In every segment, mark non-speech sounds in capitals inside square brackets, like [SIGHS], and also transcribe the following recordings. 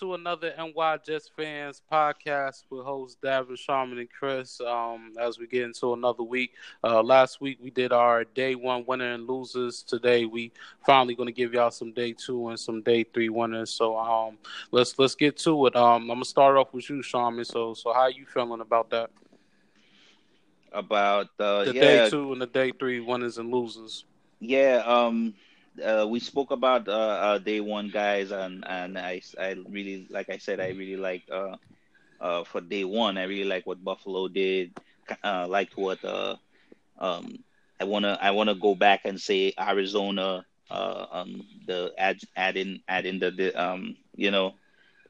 into another NY Jets fans podcast with hosts Davin, Sharman, and Chris. Um, as we get into another week, uh, last week we did our day one winner and losers. Today we finally going to give y'all some day two and some day three winners. So um, let's let's get to it. Um, I'm gonna start off with you, Sharman. So so how you feeling about that? About uh, the yeah, day two and the day three winners and losers. Yeah, um, uh, we spoke about uh, uh, day one guys, and and I, I really like I said I really like uh, uh, for day one I really like what Buffalo did. Uh, liked what uh, um, I wanna I wanna go back and say Arizona. Uh, um, the add add in add in the, the um, you know,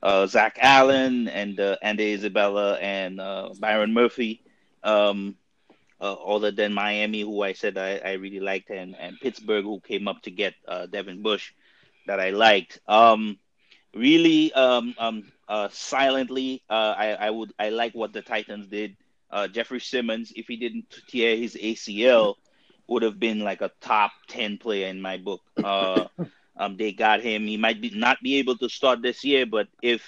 uh, Zach Allen and uh, Andy Isabella and uh, Byron Murphy. Um, uh, other than Miami, who I said I, I really liked, and, and Pittsburgh, who came up to get uh, Devin Bush, that I liked. Um, really, um, um, uh, silently, uh, I, I would I like what the Titans did. Uh, Jeffrey Simmons, if he didn't tear his ACL, would have been like a top ten player in my book. Uh, [LAUGHS] um, they got him. He might be not be able to start this year, but if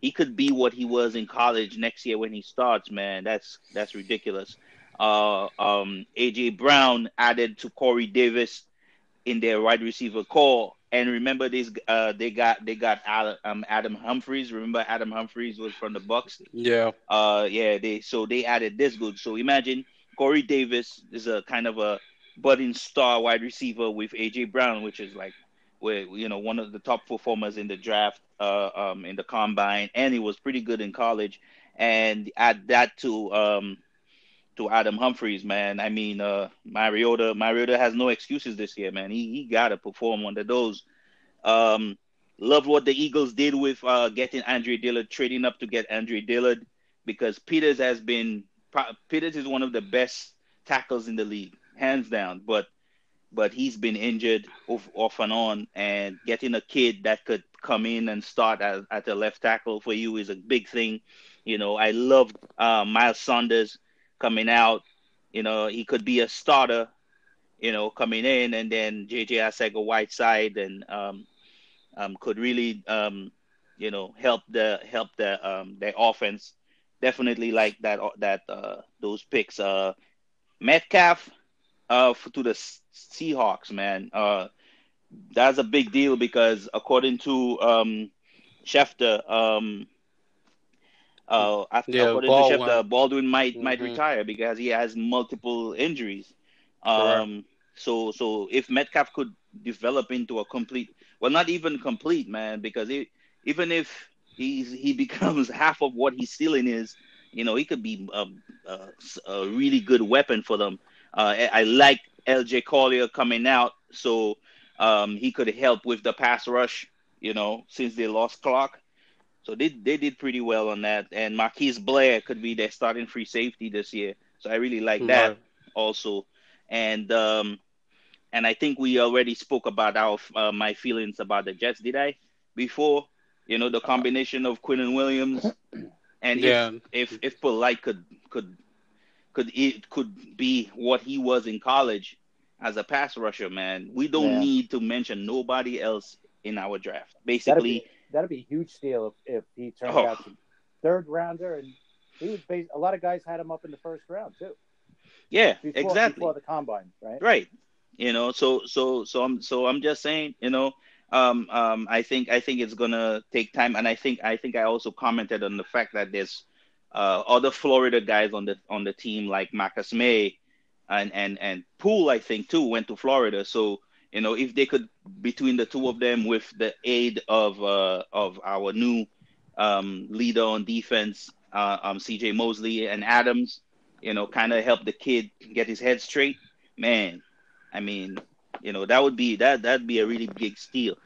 he could be what he was in college next year when he starts, man, that's that's ridiculous uh, um, AJ Brown added to Corey Davis in their wide receiver core. And remember, this uh, they got they got Adam, um, Adam Humphries. Remember, Adam Humphries was from the Bucs. Yeah. Uh, yeah. They so they added this good. So imagine Corey Davis is a kind of a budding star wide receiver with AJ Brown, which is like where you know one of the top performers in the draft, uh, um, in the combine, and he was pretty good in college. And add that to um, to Adam Humphries, man. I mean, uh, Mariota, Mariota has no excuses this year, man. He he got to perform under those. Um, love what the Eagles did with uh, getting Andre Dillard, trading up to get Andre Dillard, because Peters has been Peters is one of the best tackles in the league, hands down. But but he's been injured off, off and on, and getting a kid that could come in and start at, at the left tackle for you is a big thing. You know, I love uh, Miles Sanders coming out. You know, he could be a starter, you know, coming in, and then JJ Arcega Whiteside and um, um, could really, um, you know, help the help the um, their offense. Definitely like that that uh, those picks. Uh, Metcalf uh, to the Seahawks, man. Uh, that's a big deal because according to um, Schefter, um, uh, after yeah, according Baldwin. to Schefter, Baldwin might mm-hmm. might retire because he has multiple injuries. Um, so so if Metcalf could develop into a complete, well, not even complete, man, because it, even if he's he [LAUGHS] becomes half of what his ceiling is, you know, he could be a, a, a really good weapon for them. Uh, I, I like LJ Collier coming out, so um, he could help with the pass rush. You know, since they lost Clark. So they they did pretty well on that. And Marquise Blair could be their starting free safety this year. So I really like that right. also. And um, and I think we already spoke about our uh, my feelings about the Jets. Did I before? You know the combination of Quinn and Williams and yeah. if if if Polite could could could it could be what he was in college as a pass rusher, man. We don't yeah. need to mention nobody else in our draft. Basically, that'd be a huge steal if, if he turned oh. out to third rounder, and he was based, a lot of guys had him up in the first round too. Yeah, before, exactly. Before the combine, right? Right. You know, so so so I'm so I'm just saying, you know, um, um, I think I think it's gonna take time, and I think I think I also commented on the fact that there's uh, other Florida guys on the on the team like Marcus Maye and and and Poole, I think too went to Florida. So you know, if they could between the two of them with the aid of uh, of our new um, leader on defense, uh, um, C.J. Mosley and Adams, you know, kind of help the kid get his head straight. Man, I mean, you know, that would be that that'd be a really big steal.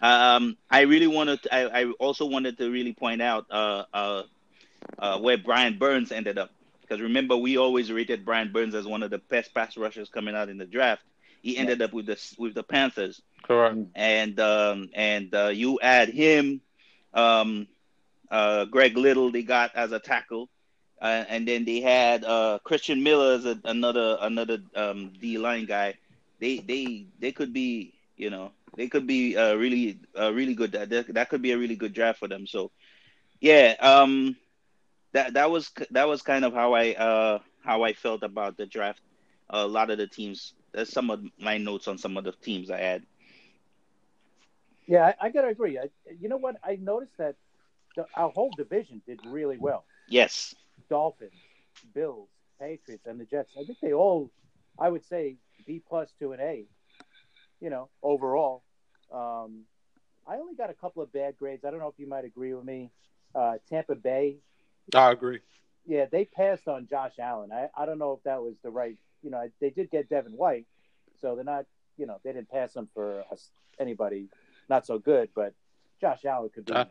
Um, I really wanted. To, I, I also wanted to really point out uh, uh, uh, where Brian Burns ended up because remember we always rated Brian Burns as one of the best pass rushers coming out in the draft. He ended yeah. up with the with the Panthers. Correct. And um, and uh, you add him, um, uh, Greg Little they got as a tackle, uh, and then they had uh, Christian Miller as a, another another um, D line guy. They they they could be You know, they could be uh, really, uh, really good. That that could be a really good draft for them. So, yeah, um, that that was that was kind of how I uh how I felt about the draft. A lot of the teams. There's some of my notes on some of the teams I had. Yeah, I, I gotta agree. I, you know what? I noticed that the, our whole division did really well. Yes. Dolphins, Bills, Patriots, and the Jets. I think they all, I would say, B plus to an A. You know, overall. Um, I only got a couple of bad grades. I don't know if you might agree with me. Uh, Tampa Bay. I agree. Yeah, they passed on Josh Allen. I, I don't know if that was the right. You know, they did get Devin White, so they're not. You know, they didn't pass him for anybody not so good. But Josh Allen could be. Uh,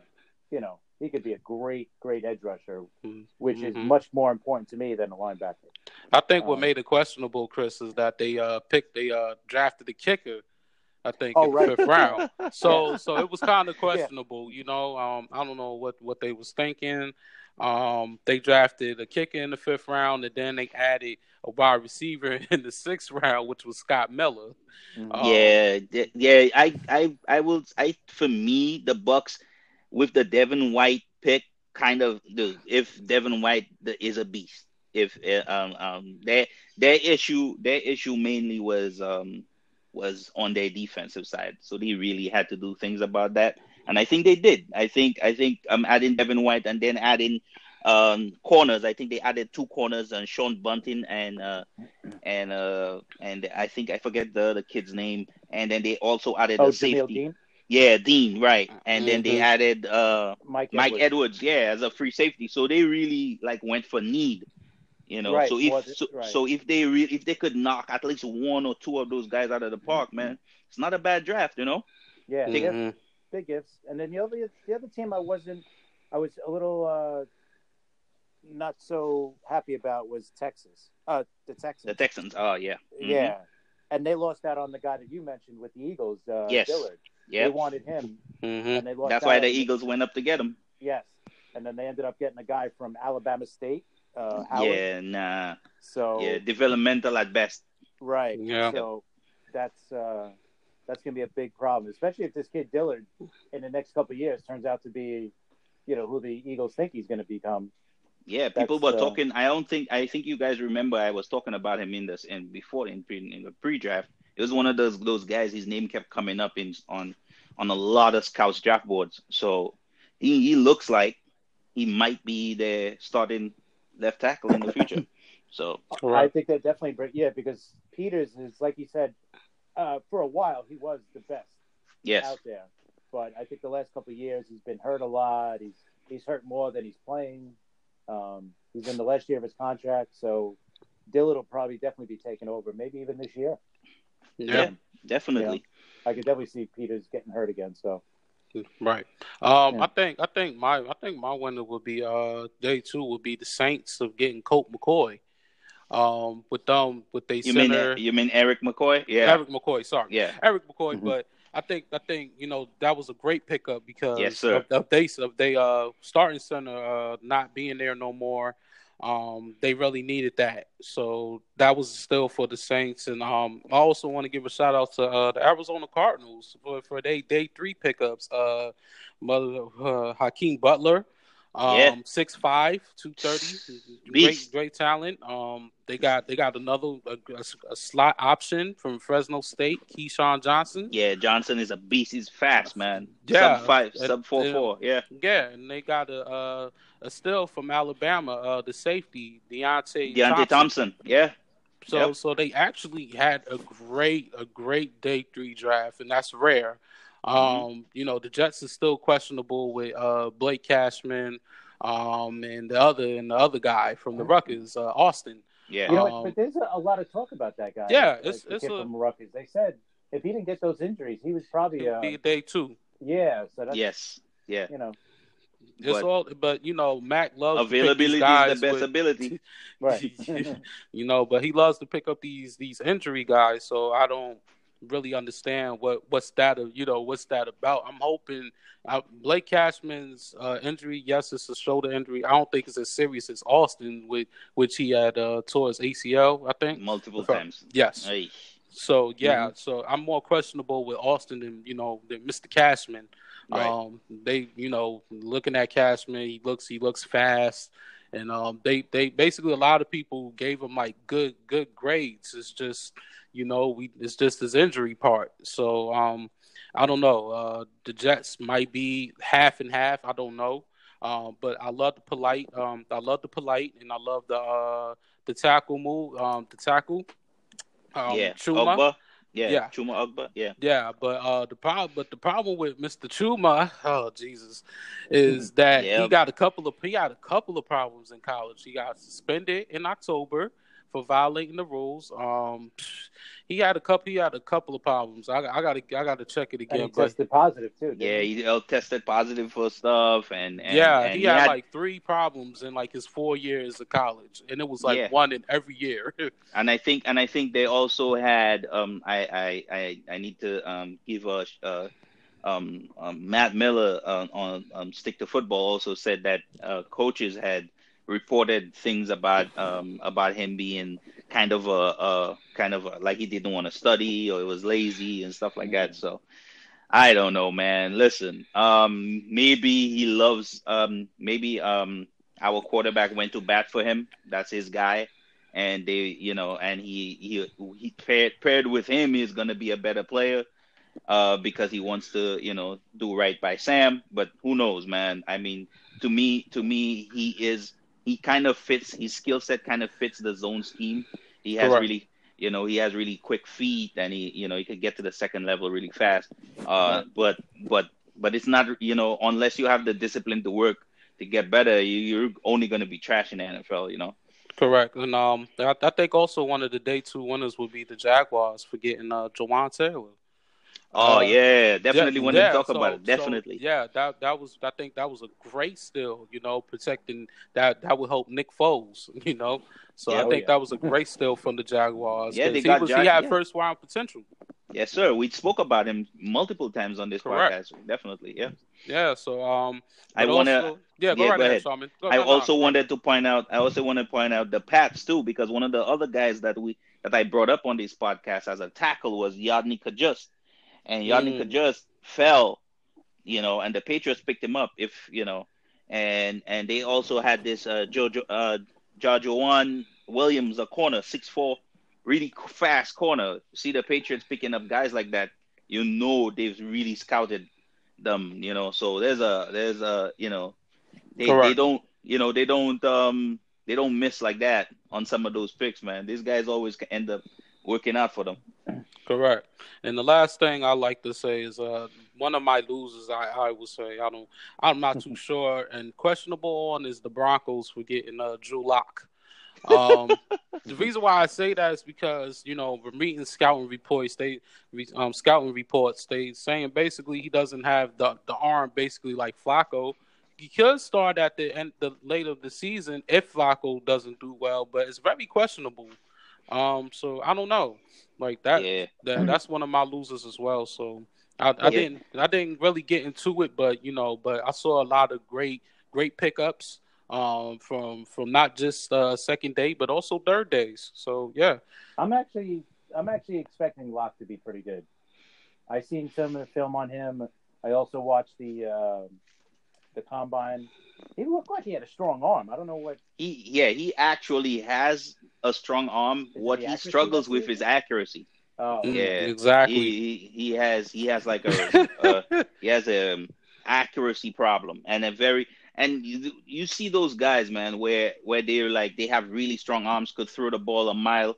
you know, he could be a great, great edge rusher, mm-hmm. which is mm-hmm. much more important to me than a linebacker. I think um, what made it questionable, Chris, is that they uh, picked, they uh, drafted the kicker. I think oh, in right. the fifth round. [LAUGHS] So, so it was kind of questionable. Yeah. You know, um, I don't know what what they was thinking. Um, they drafted a kicker in the fifth round, and then they added a wide receiver [LAUGHS] in the sixth round, which was Scott Miller. Mm-hmm. Um, yeah, yeah. I, I, I will. I for me, the Bucs with the Devin White pick, kind of the if Devin White is a beast. If uh, um um their their issue their issue mainly was um was on their defensive side, so they really had to do things about that, and I think they did. I think I think I'm um, adding Devin White and then adding um corners. I think they added two corners and Sean Bunting and uh and uh and I think I forget the the kid's name, and then they also added oh, a safety. Dean? Yeah, Dean, right. And mm-hmm. then they mm-hmm. added uh Mike, Mike Edwards. Edwards. yeah, as a free safety. So they really like went for need. You know, right. so if so, right. so, if they re- if they could knock at least one or two of those guys out of the park, mm-hmm. man, it's not a bad draft, you know. Yeah, mm-hmm. Big gifts. And then the other the other team I wasn't, I was a little uh not so happy about was Texas. Uh, the Texans. The Texans. Oh yeah. Mm-hmm. Yeah, and they lost out on the guy that you mentioned with the Eagles. Uh, yes. Dillard. Yep. They wanted him, mm-hmm. and they lost. That's why the Eagles went up to get him. Yes, and then they ended up getting a guy from Alabama State. Uh, Howard. Yeah, nah. So yeah, developmental at best. Right. Yeah. So that's uh, that's gonna be a big problem, especially if this kid Dillard in the next couple years turns out to be, you know, who the Eagles think he's gonna become. Yeah, people That's, were uh, talking. I don't think. I think you guys remember I was talking about him in this and before in pre in the pre-draft. It was one of those those guys. His name kept coming up in on on a lot of scouts draft boards. So he, he looks like he might be the starting left tackle in the future. [LAUGHS] So I think that definitely yeah because Peters is like you said uh, for a while he was the best yes. out there, but I think the last couple of years he's been hurt a lot. He's he's hurt more than he's playing. Um, he's in the last year of his contract, so Dillard will probably definitely be taking over, maybe even this year. Yeah, yeah definitely. You know, I could definitely see Peters getting hurt again. So. Right. Um, yeah. I think I think my I think my winner would be uh day two would be the Saints of getting Colt McCoy. Um, with them with they you center. Mean, you mean Erik McCoy? Yeah. Erik McCoy. Sorry. Yeah. Erik McCoy, mm-hmm. but I think I think you know that was a great pickup because yes, of, of, they of they uh starting center uh, not being there no more. Um, they really needed that, so that was still for the Saints. And um, I also want to give a shout out to uh, the Arizona Cardinals for for their day three pickups. Uh, mother uh, Hakeem Butler um, yeah. six five, two thirty, great, great talent. Um, they got they got another a, a, a, slot option from Fresno State, KeeSean Johnson. Yeah, Johnson is a beast. He's fast, man. Yeah, sub five, sub four four. Yeah, yeah, and they got a a, a still from Alabama, uh, the safety Deionte Deionte Thompson. Thompson. Yeah. So yep. so they actually had a great a great day three draft, and that's rare. Mm-hmm. Um, you know, the Jets is still questionable with uh, Blake Cashman um, and the other and the other guy from the Rutgers, uh, Austin. Yeah, you know, um, but there's a, a, lot of talk about that guy. Yeah, it's, it's a, from Rutgers. They said if he didn't get those injuries, he was probably uh, be day two. Yeah. So that's, yes. Yeah. You know. It's but, all, but you know, Mac loves availability is the best with, ability, [LAUGHS] right? [LAUGHS] you know, but he loves to pick up these these injury guys. So I don't, really understand what what's that you know what's that about. I'm hoping uh, Blake Cashman's uh, injury, yes, it's a shoulder injury. I don't think it's as serious as Austin, with which he had uh, tore his ACL. I think multiple times. Yes. So yeah, mm-hmm. so I'm more questionable with Austin than you know than Mr. Cashman. Right. Um, they you know looking at Cashman, he looks he looks fast, and um, they they basically a lot of people gave him like good good grades. It's just you know we it's just his injury part. So um, I don't know. Uh, the Jets might be half and half. I don't know. Um, but I love the Polite. Um, I love the Polite, and I love the uh, the tackle move. Um, the tackle. Um, yeah, Chuma. Edoga. Yeah, yeah, Chuma Edoga. Yeah, yeah. But uh, the problem, but the problem with Mr. Chuma, [LAUGHS] oh Jesus, is [LAUGHS] that he got a couple of he had a couple of problems in college. He got suspended in October for violating the rules. Um, he had a couple. He had a couple of problems. I, I got to. I got to check it again. And he but, tested positive too. Yeah, he, he tested positive for stuff, and, and yeah, and he, he had, had, like three problems in like his four years of college, and it was like yeah. one in every year. [LAUGHS] and I think, and I think they also had. Um, I I I, I need to um give a. Uh, um, um, Matt Miller uh, on um, Stick to Football also said that uh, coaches had reported things about um, about him being kind of a, kind of a, like he didn't want to study or he was lazy and stuff like that. So I don't know, man. Listen, um, maybe he loves um, maybe um, our quarterback went to bat for him. That's his guy, and they you know and he he he paired paired with him is gonna be a better player. Uh, because he wants to, you know, do right by Sam. But who knows, man? I mean, to me, to me, he is he kind of fits his skill set kind of fits the zone scheme. He has Correct. really you know he has really quick feet and he you know he could get to the second level really fast. Uh, but but but it's not you know unless you have the discipline to work to get better, you, are only going to be trash in the NFL. You know. Correct, and um, I, I, think also one of the day two winners would be the Jaguars for getting uh Jawaan Taylor. Oh uh, yeah, definitely yeah, want yeah, to talk so, about it. Definitely. So, yeah, that that was I think that was a great steal, you know, protecting that that would help Nick Foles, [LAUGHS] you know. So yeah, I oh, think that was a great steal from the Jaguars. Yeah, they he got was, he had first round potential. Yes, sir. We spoke about him multiple times on this Correct. podcast. Definitely, yeah. Yeah. So um, I want to. Yeah, go yeah, right go ahead. Simon. Go, I no, also no. wanted to point out. I also want to point out the Pats too, because one of the other guys that we that I brought up on this podcast as a tackle was Yodny Cajuste and Yannick mm. just fell, you know, and the Patriots picked him up. If you know, and and they also had this uh, Jojo uh, Jojo Williams, a corner, six four, really fast corner. See the Patriots picking up guys like that, you know they've really scouted them. You know, so there's a there's a you know they they don't you know they don't um they don't miss like that on some of those picks, man. These guys always end up working out for them. Correct. And the last thing I like to say is uh, one of my losers. I, I would say I don't. I'm not too [LAUGHS] sure. And questionable on is the Broncos for getting uh, Drew Lock. Um, [LAUGHS] the reason why I say that is because you know we're meeting scouting reports. They um, scouting reports. They saying basically he doesn't have the the arm basically like Flacco. He could start at the end the late of the season if Flacco doesn't do well, but it's very questionable. Um, so I don't know. Like that, yeah. that that's one of my losers as well. So I, I yeah. didn't I didn't really get into it, but you know, but I saw a lot of great great pickups um, from from not just uh, second day, but also third days. So yeah, I'm actually I'm actually expecting Lock to be pretty good. I seen some of the film on him. I also watched the uh, the combine. He looked like he had a strong arm. I don't know what he. Yeah, he actually has a strong arm. Is what he struggles with is accuracy. Oh, yeah, exactly. He, he, he has he has like a, [LAUGHS] a he has a um, accuracy problem and a very and you, you see those guys, man, where where they're like they have really strong arms, could throw the ball a mile,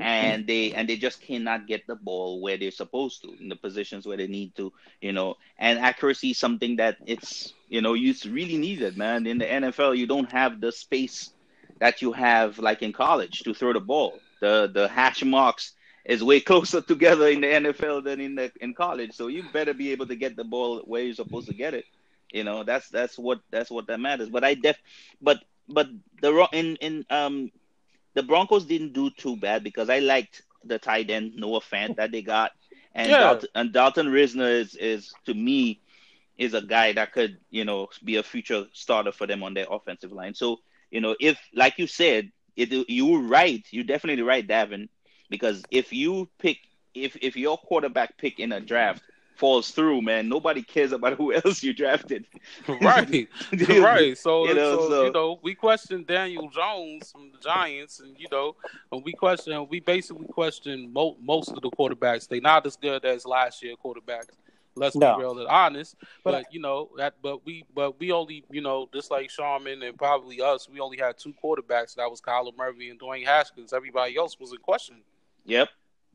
and they and they just cannot get the ball where they're supposed to in the positions where they need to, you know. And accuracy is something that it's you know you really need it, man. In the NFL, you don't have the space that you have like in college to throw the ball. The the hash marks is way [LAUGHS] closer together in the NFL than in the in college. So you better be able to get the ball where you're supposed to get it. You know, that's that's what that's what that matters. But I def but but the in in um the Broncos didn't do too bad because I liked the tight end Noah Fant that they got. And yeah. Dalton, and Dalton Risner is is to me is a guy that could, you know, be a future starter for them on their offensive line. So you know, if like you said, it, you were right, you're definitely right, Davin, because if you pick if if your quarterback pick in a draft falls through, man, nobody cares about who [LAUGHS] else you drafted. right, [LAUGHS] [LAUGHS] right. So, You know, so, so- you know, we questioned Daniel Jones from the Giants, and you know, and we question, we basically question mo- most of the quarterbacks. They're not as good as last year quarterbacks. Let's No. be real and honest. But But, you know that, but we, but we only, you know, just like Sharman and probably us, we only had two quarterbacks. That was Kyler Murray and Dwayne Haskins. Everybody else was in question. Yep,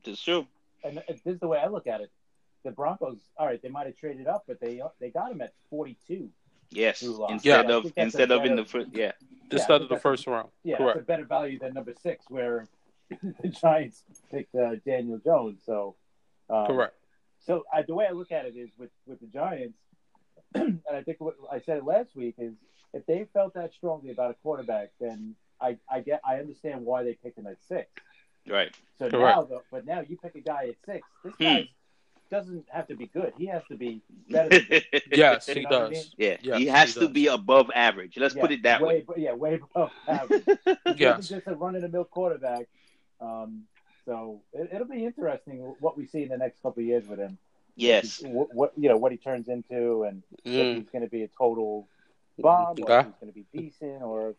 that's true. and this is the way I look at it. The Broncos, all right, they might have traded up, but they they got him at 42. Yes, instead Yeah, of instead a of in the better- first, yeah, Instead of the first round. Yeah, Correct. it's a better value than number six, where [LAUGHS] the Giants picked uh, Daniel Jones. So, um, Correct. So I, the way I look at it is with with the Giants, [CLEARS THROAT] and I think what I said it last week is if they felt that strongly about a quarterback, then I I get I understand why they picked him at six. right. So Correct. now, though, but now you pick a guy at six. This Hmm. guy doesn't have to be good. He has to be better. Than [LAUGHS] Yes, You he know what I mean? does. yeah, Yes, he has he to does. be above average. Let's Yeah, put it that way. Yeah, way [LAUGHS] above average. [LAUGHS] He Yes. just a run of the mill quarterback. Um, so it, it'll be interesting what we see in the next couple of years with him. Yes, What, what you know what he turns into, and if Mm. he's going to be a total bomb, or Okay. if he's going to be decent, or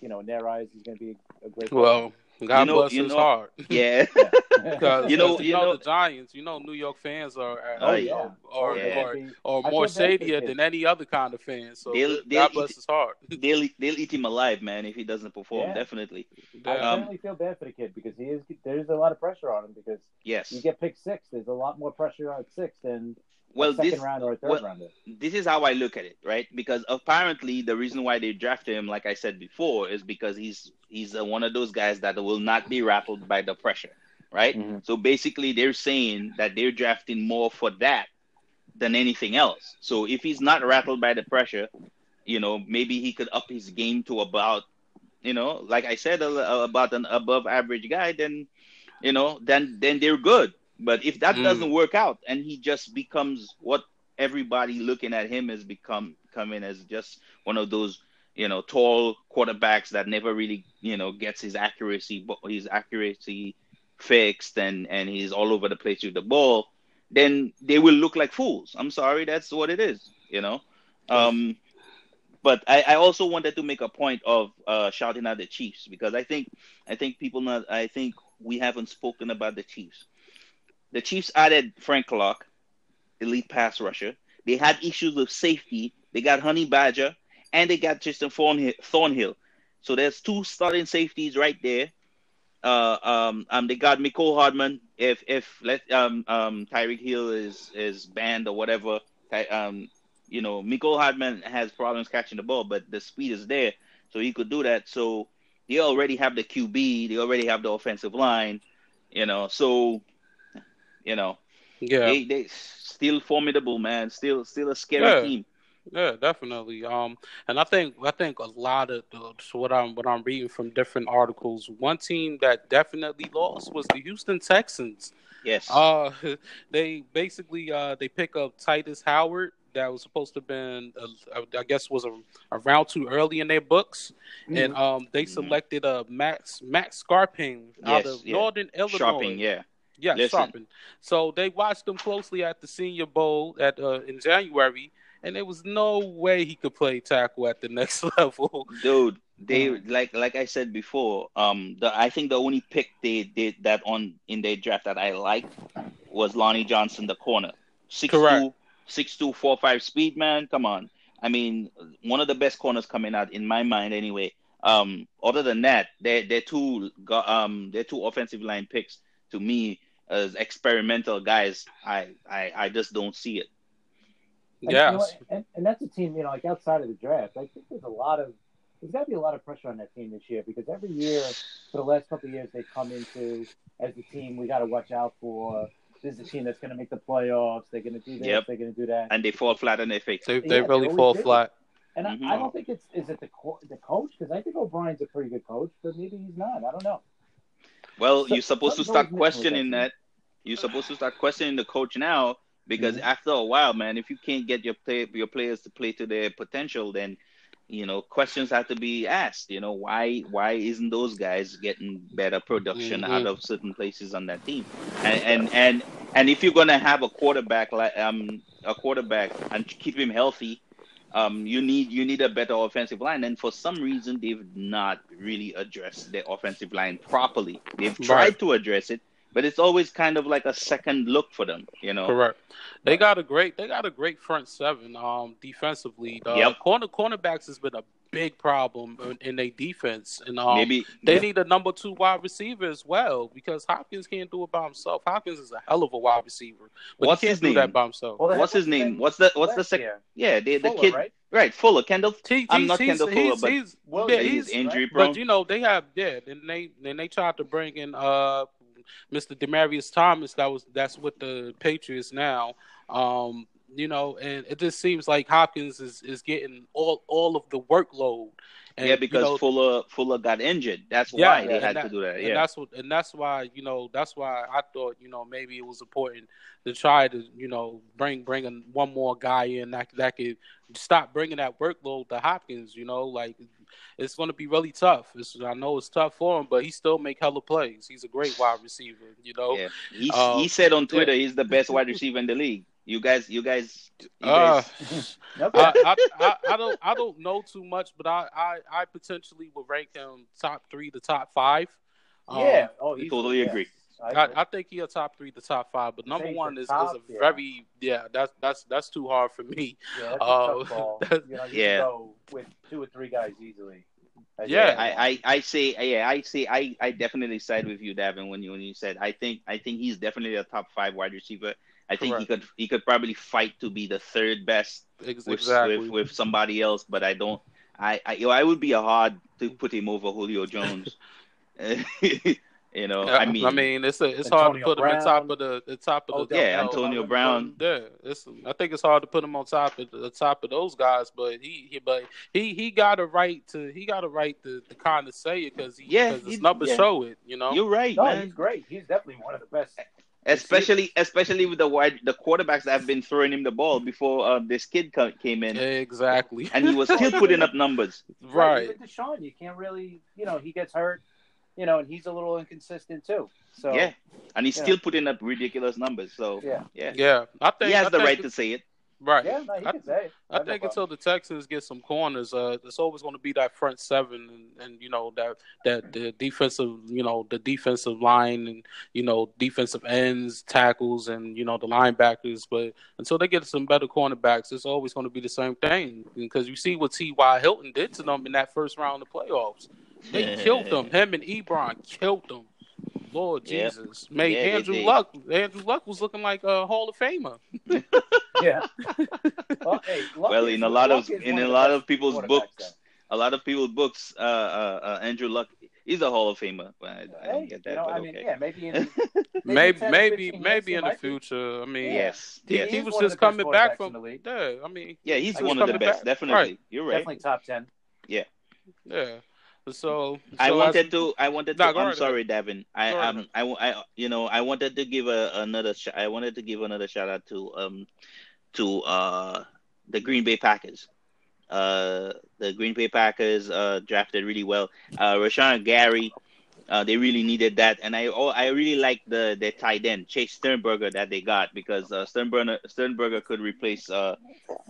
you know in their eyes he's going to be a great. Well, God You know- bless you his know- heart. [LAUGHS] yeah. [LAUGHS] Because You know- you, you know, know- the Giants, you know New York fans are, are Oh, yeah. or or, Yeah. or, Be- or more feel bad for the shadier than any other kind of fan. So They'll- God they'll bless eat- his heart. [LAUGHS] they'll they'll eat him alive, man, if he doesn't perform. Yeah. Definitely. I Yeah. Um, certainly feel bad for the kid because he is. There's a lot of pressure on him because Yes. you get picked six. There's a lot more pressure on six than Well, second this round or third well- rounder. this is how I look at it, right? Because apparently the reason why they drafted him, like I said before, is because he's he's uh, one of those guys that will not be rattled by the pressure, right? Mhm. So basically, they're saying that they're drafting more for that than anything else. So if he's not rattled by the pressure, you know, maybe he could up his game to about, you know, like I said about an above average guy, then, you know, then then they're good. But if that Mm. doesn't work out and he just becomes what everybody looking at him has become coming as just one of those, you know, tall quarterbacks that never really, you know, gets his accuracy his accuracy fixed and and he's all over the place with the ball, then they will look like fools. I'm sorry, that's what it is, you know. Um, but I, I also wanted to make a point of uh, shouting out the Chiefs because I think I think people not I think we haven't spoken about the Chiefs. The Chiefs added Frank Clark, elite pass rusher. They had issues with safety. They got Honey Badger and they got Tristan Thornhill. So there's two starting safeties right there. Uh, um, um, they got Mecole Hardman. If if let um um Tyreek Hill is is banned or whatever, um, you know, Mecole Hardman has problems catching the ball, but the speed is there, so he could do that. So they already have the QB. They already have the offensive line. You know, so you know Yeah, they they still formidable, man. Still still a scary Yeah. team. yeah, definitely. Um, and I think I think a lot of the, so what I'm what I'm reading from different articles. One team that definitely lost was the Houston Texans. Yes. Uh, [LAUGHS] they basically uh they pick up Tytus Howard that was supposed to have been uh, I guess was a, a round too early in their books, and um they Mhm. selected uh Max Max Scharping out Yes, of yeah. Northern Illinois. Scharping, yeah. Yeah, Listen. Scharping. So they watched him closely at the Senior Bowl at uh, in January, and there was no way he could play tackle at the next [LAUGHS] level. Dude, they like like I said before, um the I think the only pick they did that on in their draft that I liked was Lonnie Johnson, the corner. Six Correct. two, six two, four five speed man. Come on. I mean, one of the best corners coming out in my mind anyway. Um, other than that, they they're two um they're two offensive line picks to me as experimental guys. I I, I just don't see it. And, you know and, and that's a team, you know, like outside of the draft. I think there's a lot of there's got to be a lot of pressure on that team this year because every year for the last couple of years they come into as the team we got to watch out for. This is a team that's going to make the playoffs. They're going to do this. Yep. They're going to do that. And they fall flat on their face. They they they really always fall do. flat. And Mhm. I, I don't think it's is it the co- the coach because I think O'Brien's a pretty good coach, but maybe he's not. I don't know. Well, So- you're supposed to start always missing with questioning that. You're supposed to start questioning the coach now because Mhm. after a while, man, if you can't get your play your players to play to their potential, then you know, questions have to be asked. You know, why why isn't those guys getting better production Mhm. out of certain places on that team? And and and and if you're gonna have a quarterback like um a quarterback and keep him healthy, um you need you need a better offensive line. And for some reason, they've not really addressed their offensive line properly. They've tried Right. to address it, but it's always kind of like a second look for them. You know. Correct. They got a great they got a great front seven um defensively. Uh, Yep. corner cornerbacks has been a big problem in, in their defense and um Maybe they need a number two wide receiver as well because Hopkins can't do it by himself. Hopkins is a hell of a wide receiver, but What's he can't his do name? that by himself. Well, they what's his name? What's the what's the second? year? Yeah, the the Fuller, kid right? right Fuller Kendall. He- I'm he's- not he's- Kendall Fuller, he's- but he's- Well, yeah, he's he's injury But prone. you know they have yeah, and they and they tried to bring in uh Mr. Demaryius Thomas. That was that's with the Patriots now. Um, you know, and it just seems like Hopkins is is getting all all of the workload. And, yeah, you because know, Fuller Fuller got injured. That's Yeah, why they had that- to do that. and Yeah, that's what and that's why you know that's why I thought you know maybe it was important to try to you know bring bring one more guy in that that could stop bringing that workload to Hopkins. You know, like it's going to be really tough. It's, I know it's tough for him, but he still make hella plays. He's a great wide receiver. You know, yeah. He Um, he said on Twitter he's the best wide receiver in the league. You guys, you guys, you Uh, guys [LAUGHS] Okay. I, I, I, I don't I don't know too much, but I, I, I potentially would rank him top three to top five. Um, yeah. Oh, he's, totally yeah. agree. I, I, I think he a top three to top five, but number one is, top, is a yeah. very yeah. That's that's that's too hard for me. yeah, [LAUGHS] that's a uh, tough ball. [LAUGHS] that- You know, you yeah. can go with two or three guys easily. I Yeah. I, I, I say yeah I say I, I definitely side with you, Davin, when you when you said I think I think he's definitely a top five wide receiver. I think he could he could probably fight to be the third best Ex- with exactly. with, with somebody else, but I don't. I I, you know, I would be a hard to put him over Julio Jones. [LAUGHS] you know, Yeah, I mean, I mean, it's a, it's hard to Antonio put him on top of the, the top of the Odell yeah, you know, Antonio Brown. Yeah, it's. I think it's hard to put him on top of the top of those guys, but he, he but he he got a right to he got a right to, to kind of say it because Yeah, because his numbers yeah. show it. You know, You're right, No, man. he's great. He's definitely one of the best. Especially especially with the wide the quarterbacks that have been throwing him the ball before uh, this kid co- came in, exactly. and he was still putting up [LAUGHS] numbers. right. Even Deshaun, you can't really, you know, he gets hurt, you know, and he's a little inconsistent too. So Yeah, and he's Yeah. still putting up ridiculous numbers. So yeah, yeah, Yeah, I think he has I the think- right to say it. Right. yeah, no, he I- can say it. I have no think problem. until the Texans get some corners, uh, it's always going to be that front seven, and, and you know that that the defensive, you know, the defensive line, and you know defensive ends, tackles, and you know the linebackers. But until they get some better cornerbacks, it's always going to be the same thing because you see what T. Y. Hilton did to them in that first round of playoffs. They killed them. Him and Ebron killed them. Lord Yep. Jesus, made Yeah, Andrew. Luck. Andrew Luck was looking like a Hall of Famer. [LAUGHS] Yeah. [LAUGHS] well, hey, Well, is- in a lot of Luck is in a lot of people's books, a lot of people's books, uh, uh, uh, Andrew Luck is a Hall of Famer. But I, though. I don't get that. you know, but I mean, okay. yeah, maybe in [LAUGHS] Maybe, maybe, maybe in the he be. future. I mean, Yes, He yes. he is was just coming back from the league. yeah. I mean, Yeah, he's one of the best, back. definitely. Right. You're right. definitely top ten. Yeah. yeah. So, I wanted as- to. I wanted to. I'm sorry, Davin. I um. I, I you know I wanted to give a another. Sh- I wanted to give another shout out to um to uh the Green Bay Packers. Uh, the Green Bay Packers uh drafted really well. Uh, Rashan Gary. Uh, they really needed that, and I oh, I really like the the tight end Jace Sternberger that they got because uh, Sternberger Sternberger could replace uh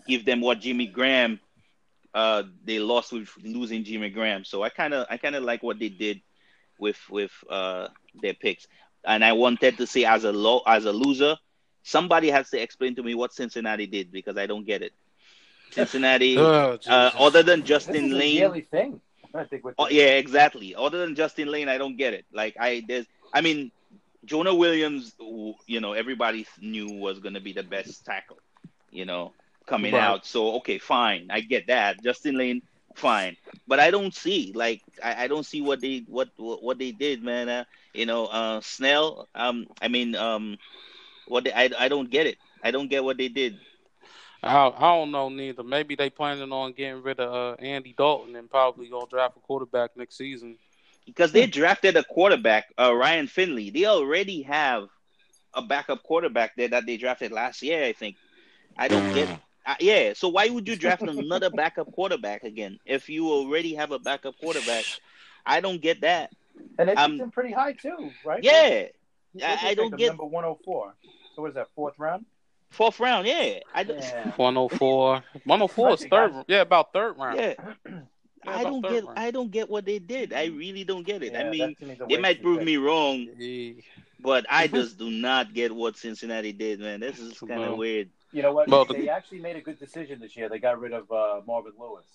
give them what Jimmy Graham uh they lost with losing Jimmy Graham. So I kind of I kind of like what they did with with uh their picks. And I wanted to say as a low as a loser, somebody has to explain to me what Cincinnati did because I don't get it. Cincinnati, uh, [LAUGHS] Oh, Jesus. other than This Justin is a Lane, yearly thing. I think Oh, yeah, exactly. Other than Justin Lane, I don't get it. Like I, there's, I mean, Jonah Williams, you know, everybody knew was gonna be the best tackle, you know, coming Right. out. So okay, fine, I get that. Justin Lane, fine, but I don't see like I, I don't see what they what what, what they did, man. Uh, you know, uh, Snell. Um, I mean, um, what they, I I don't get it. I don't get what they did. I, I don't know neither. Maybe they planning on getting rid of uh, Andy Dalton and probably gonna draft a quarterback next season. because they drafted a quarterback, uh, Ryan Finley. They already have a backup quarterback there that they drafted last year. I think. I don't get. Uh, yeah. So why would you draft [LAUGHS] another backup quarterback again if you already have a backup quarterback? I don't get that. And they Um, picked him pretty high too, right? Yeah, They I- I don't get- number one hundred four. So what is that fourth round? fourth round. Yeah, I don't. Yeah. [LAUGHS] 104. 104 is third. guys. [LAUGHS] Yeah, about third round. Yeah, [CLEARS THROAT] Yeah, I don't get. round. I don't get what they did. I really don't get it. I mean, that to me is a they might prove me wrong, but I just do not get what Cincinnati did, man. This is kind of weird. You know what? Well, they the- actually made a good decision this year. They got rid of uh, Marvin Lewis.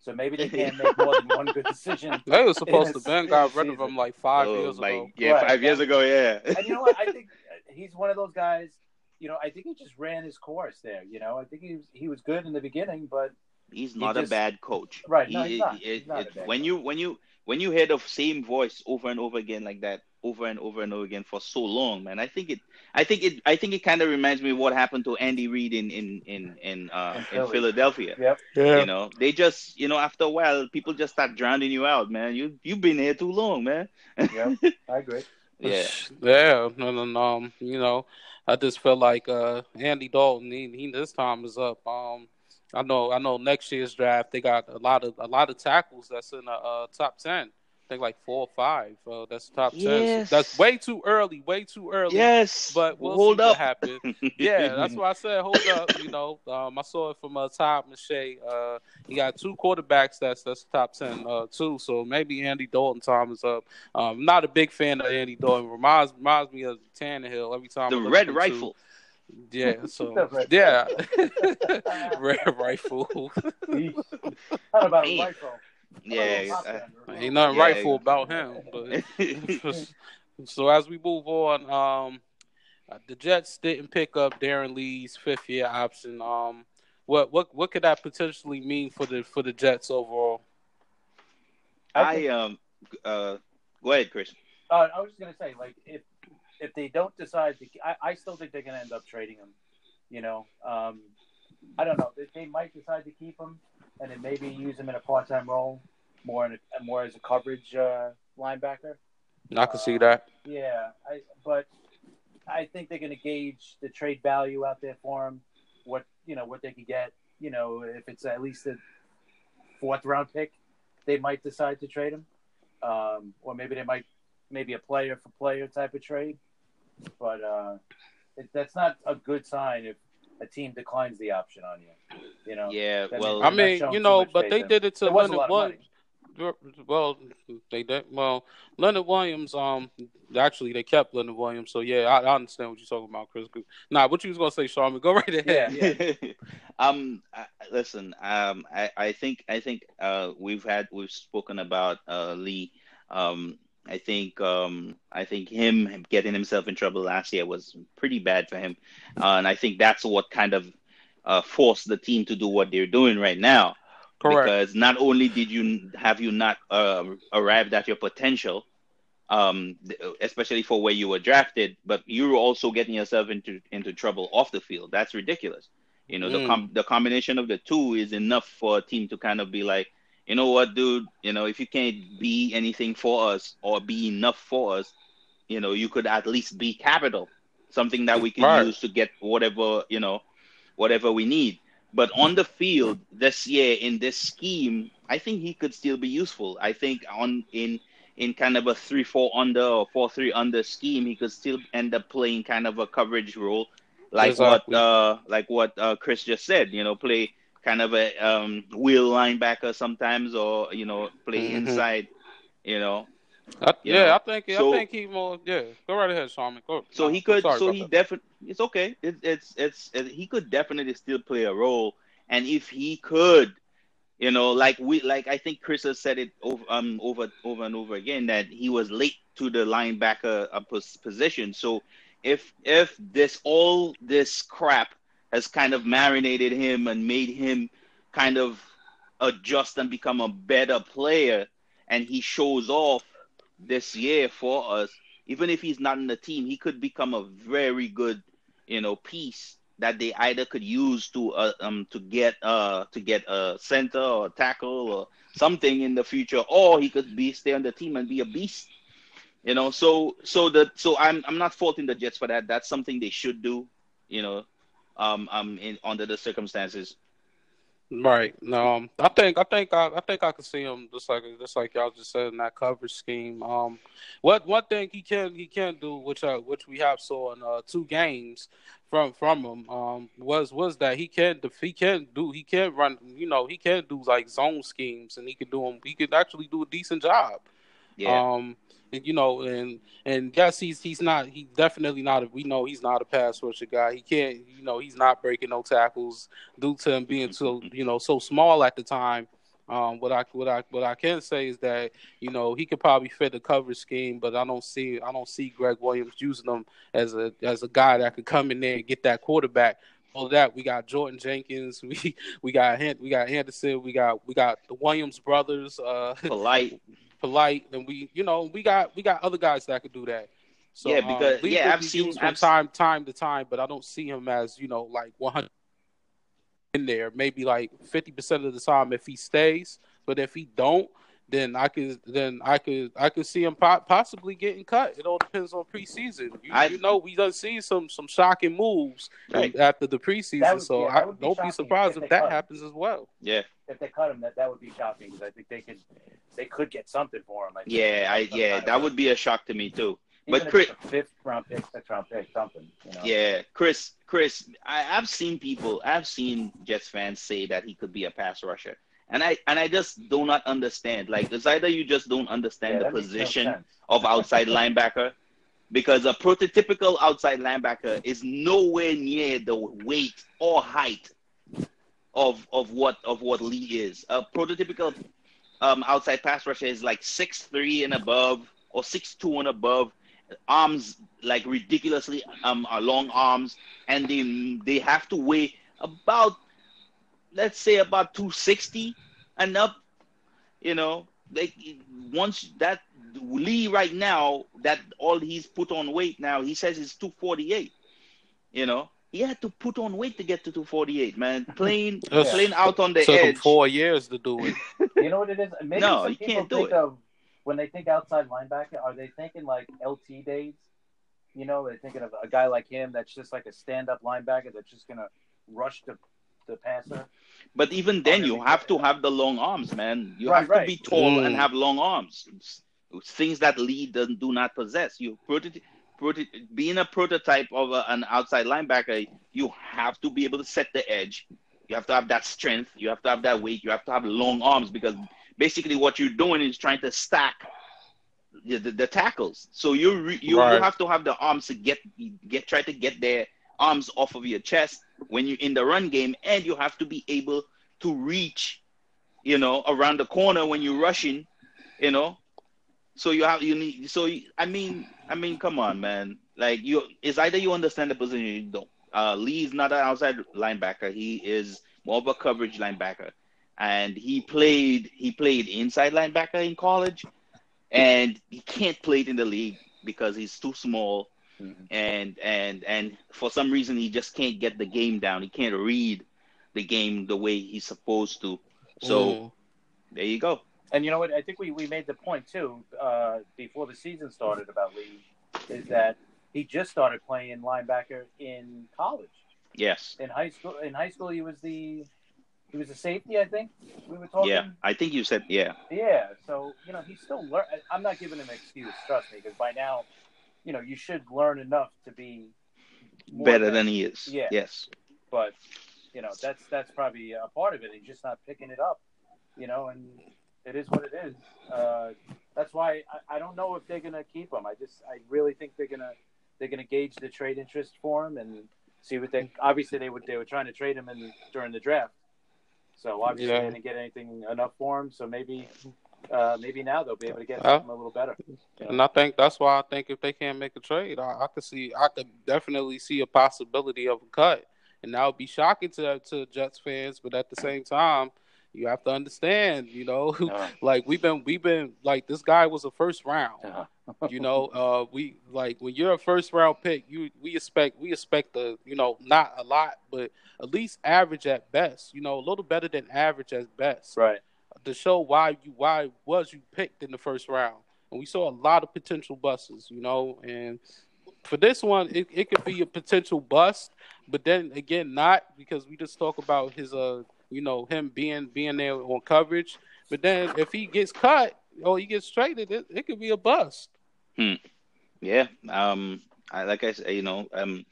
So maybe they [LAUGHS] can't make more than one good decision. [LAUGHS] They were supposed to a- been in got rid of him like five Oh, years my- ago. Yeah, Right. five years ago. Yeah. And you know what? I [LAUGHS] think he's one of those guys. You know, I think he just ran his course there. You know, I think he was he was good in the beginning, but He's He not just- a bad coach. Right, no, He- he's not. it- He's not a it- bad when coach. you when you when you hear the same voice over and over again like that, over and over and over again for so long, man, I think it. I think it. I think it kind of reminds me of what happened to Andy Reid in in in in, uh, In in Philadelphia. yep. Yeah. You know, they just you know after a while, people just start drowning you out, man. You you've been here too long, man. Yep. [LAUGHS] I agree. Yeah. Yeah, no, no, no. Um, you know, I just feel like uh, Andy Dalton. He, he this time is up. Um, I know, I know. Next year's draft, they got a lot of a lot of tackles that's in the uh, top ten. I think like four or five. Uh, that's top ten. So that's way too early. Way too early. Yes, But we'll hold see up. what happens. [LAUGHS] Yeah, that's why I said hold up. You know, um, I saw it from uh, Todd McShay. Uh, he got two quarterbacks that's that's top ten uh, too. So maybe Andy Dalton time is up. Um, I'm not a big fan of Andy Dalton. Reminds reminds me of Tannehill every time. the I red into- rifle. Yeah. [LAUGHS] So yeah, [LAUGHS] red rifle. How about a rifle? Yeah. How about a pop gun? Ain't nothing Yeah. rightful about him. But [LAUGHS] [LAUGHS] so as we move on, um, uh, the Jets didn't pick up Darron Lee's fifth year option. Um, what what what could that potentially mean for the for the Jets overall? I um uh go ahead, Chris. Uh, I was just gonna say, like, if if they don't decide to, I, I still think they're gonna end up trading him. You know, um, I don't know. They, they might decide to keep him and then maybe use him in a part-time role, more in a, more as a coverage uh, linebacker. I can see that. Yeah, I but I think they're gonna gauge the trade value out there for him. What you know, what they could get. You know, if it's at least a fourth round pick, they might decide to trade him, um, or maybe they might maybe a player for player type of trade. But uh, it, that's not a good sign if a team declines the option on you. You know, Yeah, well, I mean, you know, but they in did it to it was a Leonard lot of money. Williams. Well, they did. Well, Leonard Williams. Um, actually, they kept Leonard Williams. So yeah, I, I understand what you're talking about, Chris. Nah, what you was gonna say, Sharman? Go right ahead. Yeah. [LAUGHS] um, I- listen, um, I, I think I think uh, we've had we've spoken about uh, Lee. Um, I think um, I think him getting himself in trouble last year was pretty bad for him, uh, and I think that's what kind of uh, forced the team to do what they're doing right now. Correct. Because not only did you have you not uh, arrived at your potential, um, especially for where you were drafted, but you were also getting yourself into into trouble off the field. That's ridiculous. You know, the Mm. com- the combination of the two is enough for a team to kind of be like, you know what, dude, you know, if you can't be anything for us or be enough for us, you know, you could at least be capital, something that we can Right. use to get whatever, you know, whatever we need. But on the field this year in this scheme, I think he could still be useful. I think on in in kind of a three four under or four three under scheme, he could still end up playing kind of a coverage role, like Exactly. what uh like what uh Chris just said. You know, play kind of a um wheel linebacker sometimes, or you know, play Mhm. inside. You know, I, yeah, know, I think so- I think he more. Yeah, go right ahead, Sharman. Go. so he could so he definitely it's okay it, it's it's it, he could definitely still play a role and if he could you know like we like i think chris has said it over um over over and over again that he was late to the linebacker uh, position so if if this all this crap has kind of marinated him and made him kind of adjust and become a better player and he shows off this year for us even if he's not in the team, he could become a very good, you know, piece that they either could use to uh, um to get uh to get a center or tackle or something in the future, or he could be stay on the team and be a beast. You know, so so the so I'm I'm not faulting the Jets for that. That's something they should do. You know, um, um, in under the circumstances. Right. Um, I think I think I, I think I can see him just like just like y'all just said in that coverage scheme. Um, what one thing he can he can do, which uh, which we have saw in uh, two games from from him, um, was was that he can he can do he can run you know he can do like zone schemes and he can do them he could actually do a decent job. Yeah. Um, you know, and and yes, he's he's not he definitely not. A, we know he's not a pass rusher guy. He can't, you know, he's not breaking no tackles due to him being so you know so small at the time. Um, what I what I what I can say is that you know he could probably fit the coverage scheme, but I don't see I don't see Gregg Williams using him as a as a guy that could come in there and get that quarterback. All that we got Jordan Jenkins, [LAUGHS] we we got we got Henderson, we got we got the Williams brothers, uh, Polite, [LAUGHS] Polite, and we you know we got we got other guys that could do that. So, yeah, because um, yeah, I've seen from I've time time to time, but I don't see him as you know like 100 in there. Maybe like 50 percent of the time if he stays, but if he don't, then I could then I could I could see him po- possibly getting cut. It all depends on preseason. You, I, you know, we done see some some shocking moves right. after the preseason, would, so yeah, I don't be surprised if, if that happens as well. Yeah, if they cut him, that that would be shocking because I think they could they could get something for him. I yeah, I yeah, that would be a shock to me too. Even but Chris, fifth round pick, sixth round pick, something. You know? Yeah, Chris, Chris, I, I've seen people, I've seen Jets fans say that he could be a pass rusher, and I and I just do not understand. Like it's either you just don't understand yeah, the position no of outside linebacker, because a prototypical outside linebacker is nowhere near the weight or height of of what of what Lee is. A prototypical um, outside pass rusher is like six three and above or six two and above arms like ridiculously um long arms, and they they have to weigh about let's say about 260 and up. You know, like once that Lee right now that all he's put on weight now, he says he's 248. You know, he had to put on weight to get to 248, man. Playing yeah. playing out on the Took edge. four years to do it. [LAUGHS] you know what it is? Maybe no, you can't do it. Of, when they think outside linebacker, are they thinking like LT days? You know, they're thinking of a guy like him that's just like a stand-up linebacker that's just gonna rush the the passer. But even then, you have to have the long arms, man. You right, have to be tall mm. and have long arms. Things that Lee does, do not possess. You prototype, being a prototype of a, an outside linebacker, you have to be able to set the edge. You have to have that strength. You have to have that weight. You have to have long arms because basically what you're doing is trying to stack the, the, the tackles. So you re, you, right. you have to have the arms to get get try to get their arms off of your chest when you're in the run game, and you have to be able to reach, you know, around the corner when you're rushing, you know. So you have you need so I mean I mean come on man like you it's either you understand the position you don't. Uh, Lee is not an outside linebacker. He is more of a coverage linebacker and he played he played inside linebacker in college, and he can't play it in the league because he's too small, mm-hmm. and and and for some reason he just can't get the game down. He can't read the game the way he's supposed to. So mm. there you go. And you know what? I think we, we made the point too uh, before the season started about Lee is that he just started playing linebacker in college. Yes. In high school, in high school, he was the he was a safety, I think. We were talking. Yeah, I think you said yeah. Yeah, so you know he's still learn. I'm not giving him an excuse. Trust me, because by now, you know, you should learn enough to be better than, he is. Yeah. Yes. But you know that's that's probably a part of it. He's just not picking it up. You know, and it is what it is. Uh, that's why I, I don't know if they're gonna keep him. I just I really think they're gonna they're gonna gauge the trade interest for him and see what they obviously they would they were trying to trade him in during the draft so obviously yeah. they didn't get anything enough for him. So maybe uh, maybe now they'll be able to get something a little better. You know? And I think that's why I think if they can't make a trade, I, I could see I could definitely see a possibility of a cut, and that would be shocking to to Jets fans. But at the same time, you have to understand, you know, [LAUGHS] uh, like we've been we've been like this guy was a first round. Uh, [LAUGHS] you know, uh, we like when you're a first round pick, you we expect we expect the you know not a lot, but at least average at best. You know, a little better than average at best. Right. To show why you why was you picked in the first round, and we saw a lot of potential buses. You know, and for this one, it, it could be a potential bust, but then again, not because we just talk about his uh, you know, him being being there on coverage. But then if he gets cut or he gets traded, it, it could be a bust. Hmm. Yeah. Um. I like I said, you know, um,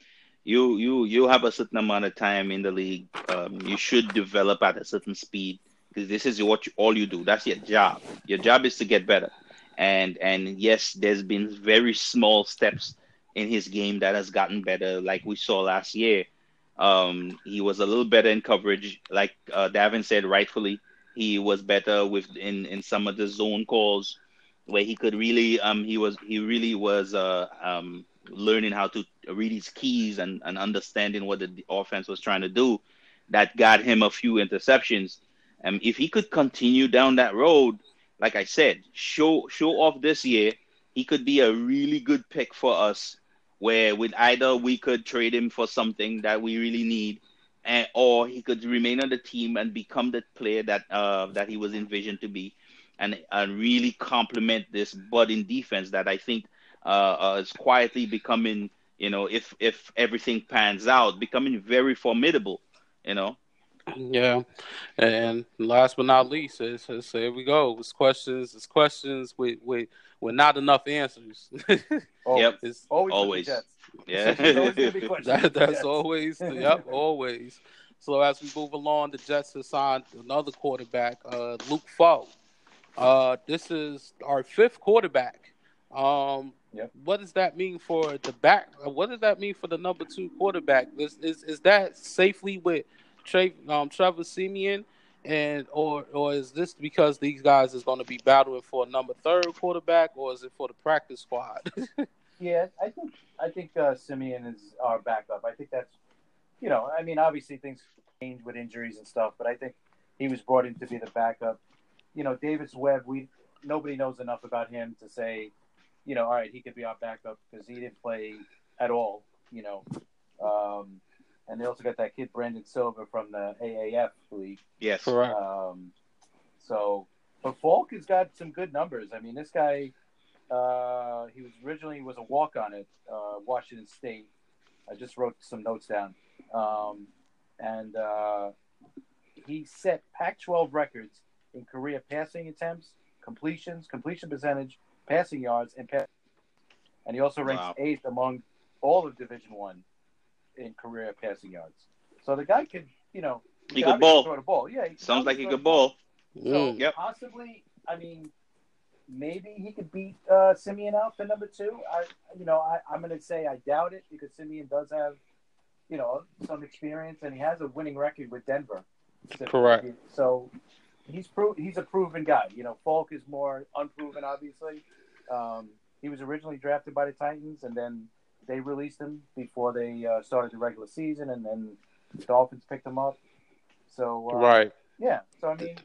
you you you have a certain amount of time in the league. Um, you should develop at a certain speed because this is what you, all you do. That's your job. Your job is to get better. And and yes, there's been very small steps in his game that has gotten better, like we saw last year. Um, he was a little better in coverage, like uh, Davin said rightfully. He was better with in in some of the zone calls where he could really um he was he really was uh um learning how to read his keys and, and understanding what the offense was trying to do that got him a few interceptions. And um, if he could continue down that road, like I said, show show off this year, he could be a really good pick for us. Where with either we could trade him for something that we really need, and or he could remain on the team and become the player that uh, that he was envisioned to be, and and really complement this budding defense that I think uh, uh, is quietly becoming, you know, if if everything pans out, becoming very formidable. You know. Yeah, and last but not least, it's, it's, here we go. It's questions. It's questions with with with not enough answers. [LAUGHS] oh, yep, it's always. always. Yeah, [LAUGHS] [LAUGHS] that, that's always. Yep, always. So as we move along, the Jets have signed another quarterback, uh, Luke Falk. Uh, this is our fifth quarterback. Um, Yep. What does that mean for the back? What does that mean for the number two quarterback? Is is, is that safely with Trey, um, Trevor Siemian, and or or is this because these guys is going to be battling for a number third quarterback, or is it for the practice squad? [LAUGHS] yeah, I think I think uh, Siemian is our backup. I think that's you know, I mean, obviously things change with injuries and stuff, but I think he was brought in to be the backup. You know, Davis Webb, we nobody knows enough about him to say you know, all right, he could be our backup because he didn't play at all, you know. Um, and they also got that kid Brandon Silver from the AAF league. Yes, correct. Um, so, but Falk has got some good numbers. I mean, this guy, uh, he was originally was a walk on at uh, Washington State. I just wrote some notes down, um, and uh, he set Pac-12 records in career passing attempts, completions, completion percentage, passing yards and pass. And he also ranks wow. eighth among all of Division One in career passing yards. So the guy could, you know, he, could ball. Throw the ball. Yeah, sounds like he could ball. So mm. yep. possibly, I mean, maybe he could beat uh, Siemian out for number two. I, you know, I, I'm going to say I doubt it because Siemian does have, you know, some experience and he has a winning record with Denver. Correct. So he's pro- he's a proven guy. You know, Falk is more unproven, obviously. Um, he was originally drafted by the Titans, and then they released him before they uh, started the regular season, and then the Dolphins picked him up. So uh, right, yeah. So I mean,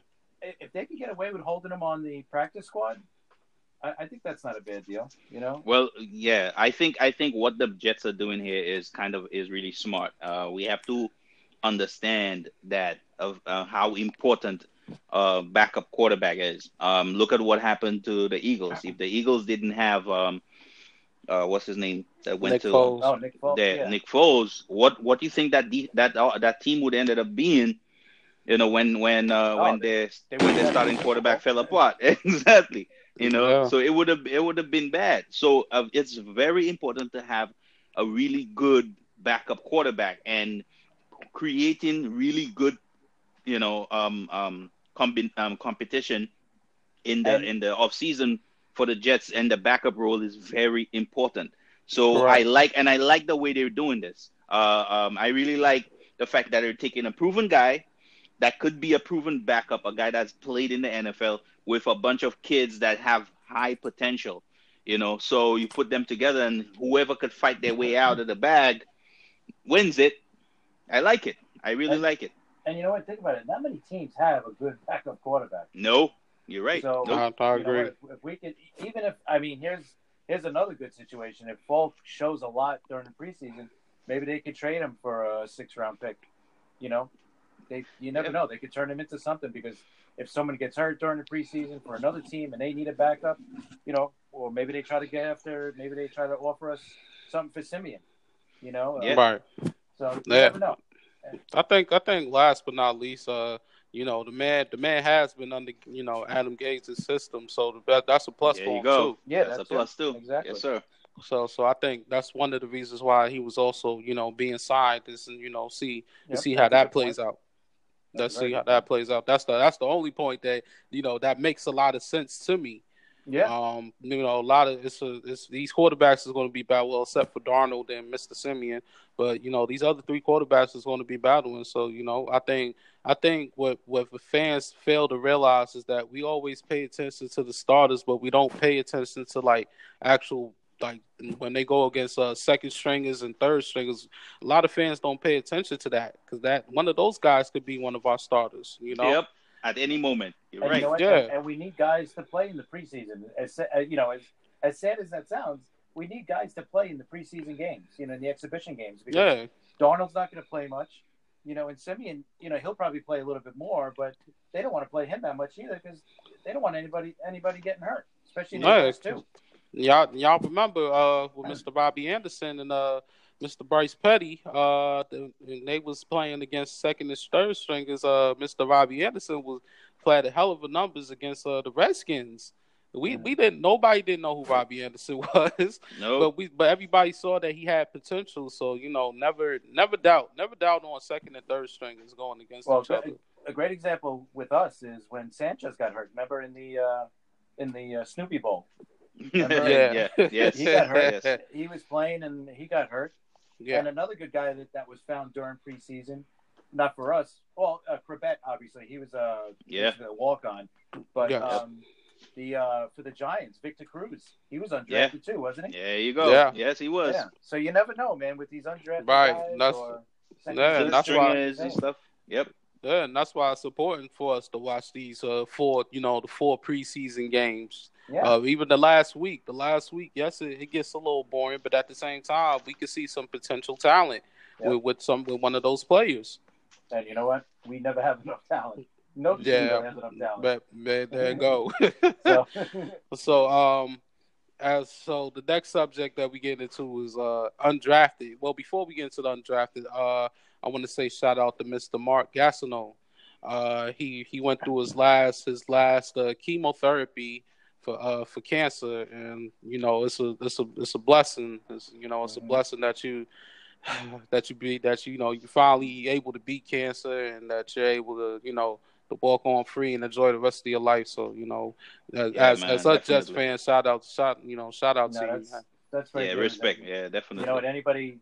if they can get away with holding him on the practice squad, I, I think that's not a bad deal. You know. Well, yeah, I think I think what the Jets are doing here is kind of is really smart. Uh, we have to understand that of uh, how important uh, backup quarterback is. Um, look at what happened to the Eagles. If the Eagles didn't have um, uh, what's his name that went Nick to Foles. Oh, Nick Foles. The, yeah. Nick Foles. What what do you think that de- that uh, that team would ended up being? You know when when uh, oh, when they, they when their starting quarterback fell apart. [LAUGHS] exactly. You know, yeah. so it would have it would have been bad. So uh, it's very important to have a really good backup quarterback and creating really good, you know, um, um, com- um, competition in the and, in the off season for the Jets, and the backup role is very important. So I like and I like the way they're doing this. Uh, um, I really like the fact that they're taking a proven guy that could be a proven backup, a guy that's played in the NFL with a bunch of kids that have high potential. You know, so you put them together, and whoever could fight their way out of the bag wins it. I like it. I really and, like it. And you know what? Think about it. Not many teams have a good backup quarterback. No, you're right. So nope. I, agree. Know, if, if, we could, even if I mean, here's here's another good situation. If Falk shows a lot during the preseason, maybe they could trade him for a six round pick. You know, they you never know. They could turn him into something because if someone gets hurt during the preseason for another team and they need a backup, you know, or maybe they try to get after, maybe they try to offer us something for Siemian. You know, uh, Yeah. Right. so you Yeah. never know. I think I think last but not least, uh, you know, the man the man has been under you know Adam Gase's system, so that, that's a plus There for you him go. too. Yeah, that's, that's a plus it. too. Exactly. Yes, sir. So so I think that's one of the reasons why he was also you know being signed is and you know see Yep, see how that plays point. out. Let's a see how that plays out. That's the that's the only point that you know that makes a lot of sense to me. Yeah, Um, you know, a lot of it's, a, it's these quarterbacks is going to be bad. Well, except for Darnold and Mr. Siemian, but you know these other three quarterbacks is going to be battling. So you know, I think I think what what the fans fail to realize is that we always pay attention to the starters, but we don't pay attention to like actual like when they go against uh, second stringers and third stringers. A lot of fans don't pay attention to that because that one of those guys could be one of our starters. You know, Yep. At any moment. You're and right. you know? Yeah. And, and we need guys to play in the preseason. As uh, you know, as as sad as that sounds, we need guys to play in the preseason games. You know, in the exhibition games. Because yeah, Darnold's not going to play much. You know, and Siemian, you know, he'll probably play a little bit more, but they don't want to play him that much either because they don't want anybody anybody getting hurt, especially the No, first two. Y'all, y'all remember uh, with Mr. Bobby Anderson and uh, Mr. Bryce Petty, uh, they was playing against second and third stringers. Uh, Mr. Bobby Anderson was played a hell of a numbers against uh, the Redskins. We we didn't nobody didn't know who Bobby Anderson [LAUGHS] was, No. but we but everybody saw that he had potential. So you know, never never doubt never doubt on second and third stringers going against Well, each other. a great example with us is when Sanchez got hurt. Remember in the uh, in the uh, Snoopy Bowl, Remember? [LAUGHS] [LAUGHS] yeah. Yes. he got hurt. Yes. he was playing and he got hurt. Yeah, And another good guy that, that was found during preseason, not for us. Well, uh, Chrebet, obviously, he was a Yeah. a walk on, but Yeah. um, the uh, for the Giants, Victor Cruz, he was undrafted too, wasn't he? Yeah, you go. Yeah. Yes, he was. Yeah. So you never know, man, with these undrafted Right. guys That's- or Yeah, that's why- and stuff. Yep. Yeah, and that's why it's important for us to watch these uh four, you know, the four preseason games. Yeah. Uh, even the last week, the last week, yes, it, it gets a little boring, but at the same time, we can see some potential talent Yeah. with, with some with one of those players. and you know what? We never have enough talent. No Yeah, has enough talent. but, but there you [LAUGHS] go. so, [LAUGHS] [LAUGHS] so, um, as so the next subject that we get into is uh undrafted. Well, before we get into the undrafted, uh, I want to say shout out to Mr. Mark Gastineau. Uh, he he went through his last his last uh, chemotherapy for uh for cancer, and you know it's a it's a it's a blessing. It's, you know it's a Mhm. blessing that you [SIGHS] that you be that you, you know you finally able to beat cancer and that you're able to you know to walk on free and enjoy the rest of your life. So you know, as Yeah, as, man, as us Jets definitely. fans, shout out shout you know shout out no, to you. that's, that's very Yeah. good. Respect. And, Yeah. Definitely. You know, and anybody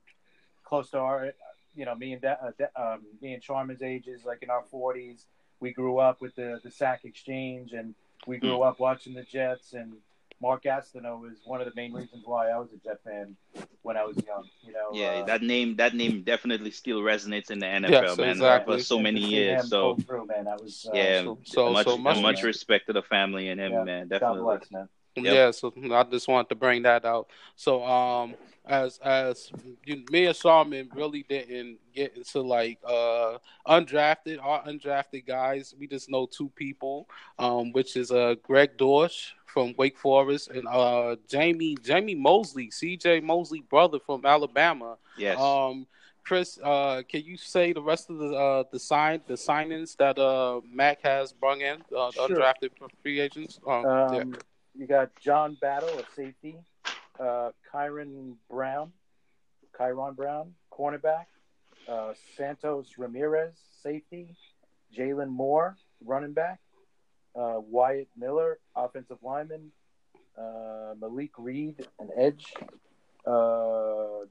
close to our, you know, me and Da- uh, Da- um, me and Charman's ages, like in our forties, we grew up with the the sack exchange, and we grew Hmm. up watching the Jets. And Mark Gastineau was one of the main reasons why I was a Jet fan when I was young. You know, Yeah, uh, that name that name definitely still resonates in the NFL, Yes, man. exactly. For so many years. So through, man, that was uh, yeah, so- so- much, so much- much respect to the family and him, Yeah, man. God Definitely. bless, man. Yep. Yeah, so I just wanted to bring that out. So, um, as as you, me and Sharman really didn't get into like uh undrafted, our undrafted guys. We just know two people, um, which is uh Greg Dortch from Wake Forest and uh Jamie Jamie Mosley, C.J. Mosley brother from Alabama. Yes. Um, Chris, uh, can you say the rest of the uh, the sign the signings that uh Mac has brung in uh, the Sure. undrafted free agents? Um, yeah. You got John Battle, a safety. Uh, Kyron Brown, Kyron Brown, cornerback. Uh, Santos Ramirez, safety. Jalen Moore, running back. Uh, Wyatt Miller, offensive lineman. Uh, Malik Reed, an edge. Uh,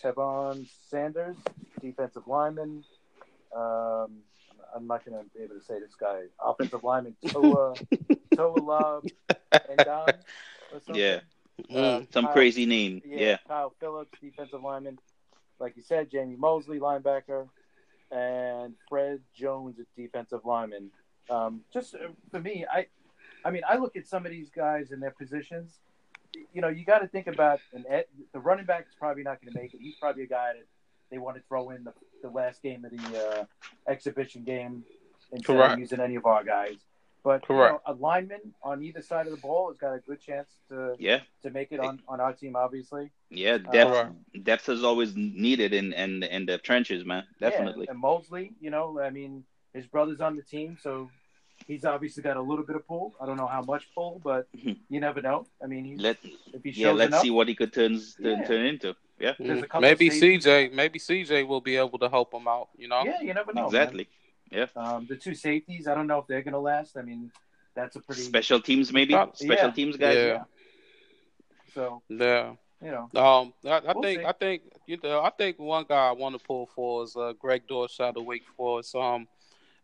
Tevon Sanders, defensive lineman. Um, I'm not going to be able to say this guy. Offensive lineman Toa [LAUGHS] Toa Love and or something. Yeah. Mm. Some Kyle- crazy name. Yeah, Yeah. Kyle Phillips, defensive lineman. Like you said, Jamie Mosley, linebacker, and Fred Jones, a defensive lineman. Um, just uh, for me, I, I mean, I look at some of these guys in their positions. You know, you got to think about an ed, the running back is probably not going to make it. He's probably a guy that they want to throw in the, the last game of the uh, exhibition game instead Correct. of using any of our guys. But you Correct. know, a lineman on either side of the ball has got a good chance to Yeah, to make it on, on our team. Obviously, yeah. Uh, Depth, depth is always needed in in in the trenches, man. Definitely. Yeah, and Mosley, you know, I mean, his brother's on the team, so he's obviously got a little bit of pull. I don't know how much pull, but Mhm. you never know. I mean, he, Let if he shows yeah, let's enough, see what he could turn turn, Yeah. turn into. Yeah, There's a couple Maybe. CJ, maybe CJ will be able to help him out. You know. yeah, you never know. man. Exactly. Um, the two safeties, I don't know if they're going to last. I mean, that's a pretty Special teams, maybe Yeah. special teams guys. Yeah. so Yeah. you know. Um, I, I We'll think see. I think you know I think one guy I want to pull for is uh, Greg Dortch out of Wake Forest. Um,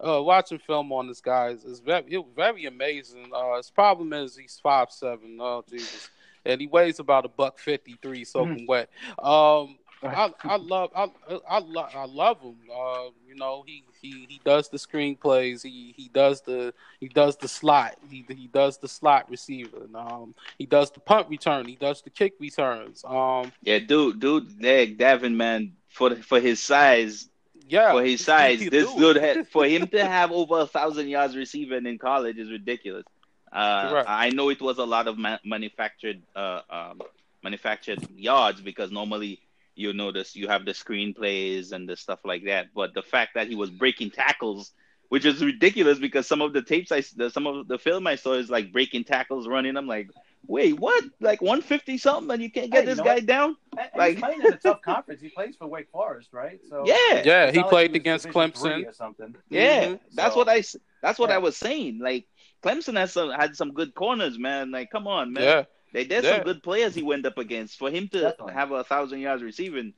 uh, watching film on this guy is, is very it very amazing. Uh, his problem is he's five seven. Oh Jesus, and he weighs about a buck fifty three, soaking wet. Um, I, I love I I love I love him. Uh, you know he, he he does the screenplays. He he does the he does the slot. He he does the slot receiver. And, um, he does the punt return. He does the kick returns. Um, Yeah, dude, dude, Nick Davin, man, for for his size, yeah, for his size, this do dude had, for him to [LAUGHS] have over a thousand yards receiving in college is ridiculous. Uh, Correct. I know it was a lot of ma- manufactured uh, um, manufactured yards because normally you notice you have the screenplays and the stuff like that. But the fact that he was breaking tackles, which is ridiculous because some of the tapes I the, some of the film I saw is like breaking tackles, running. I'm like, wait, what? Like 150 something, and you can't get Hey, this know guy what? down? And Like- he's playing in a tough [LAUGHS] conference. He plays for Wake Forest, right? So Yeah. Yeah, he not like played against Division Clemson. or something. Yeah, Mhm. that's So- I, that's what Yeah. I was saying. Like Clemson has some had some good corners, man. Like, come on, man. Yeah, They, there's Yeah. some good players he went up against. For him to Definitely. have a thousand yards receiving,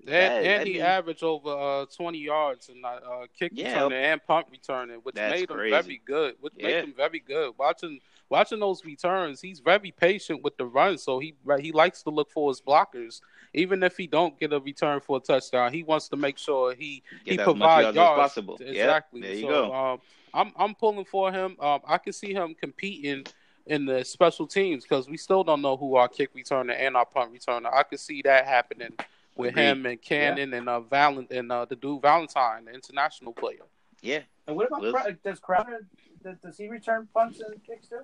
and, Yeah, and he mean- averaged over uh, twenty yards and uh, uh, kick Yeah. returning and punt returning, which That's made him crazy. very good. Which Yeah. made him very good. Watching watching those returns, he's very patient with the run, so he he likes to look for his blockers. Even if he don't get a return for a touchdown, he wants to make sure he get he provides yards yards. as possible. Yeah, Exactly. there you so, go. Um, I'm I'm pulling for him. Um, I can see him competing in the special teams because we still don't know who our kick returner and our punt returner. I could see that happening with Agreed. him and Cannon and uh Valent and uh, the dude Valentine, the international player. Yeah. And what about Liz? Does Crowder? Does, does he return punts and kicks too?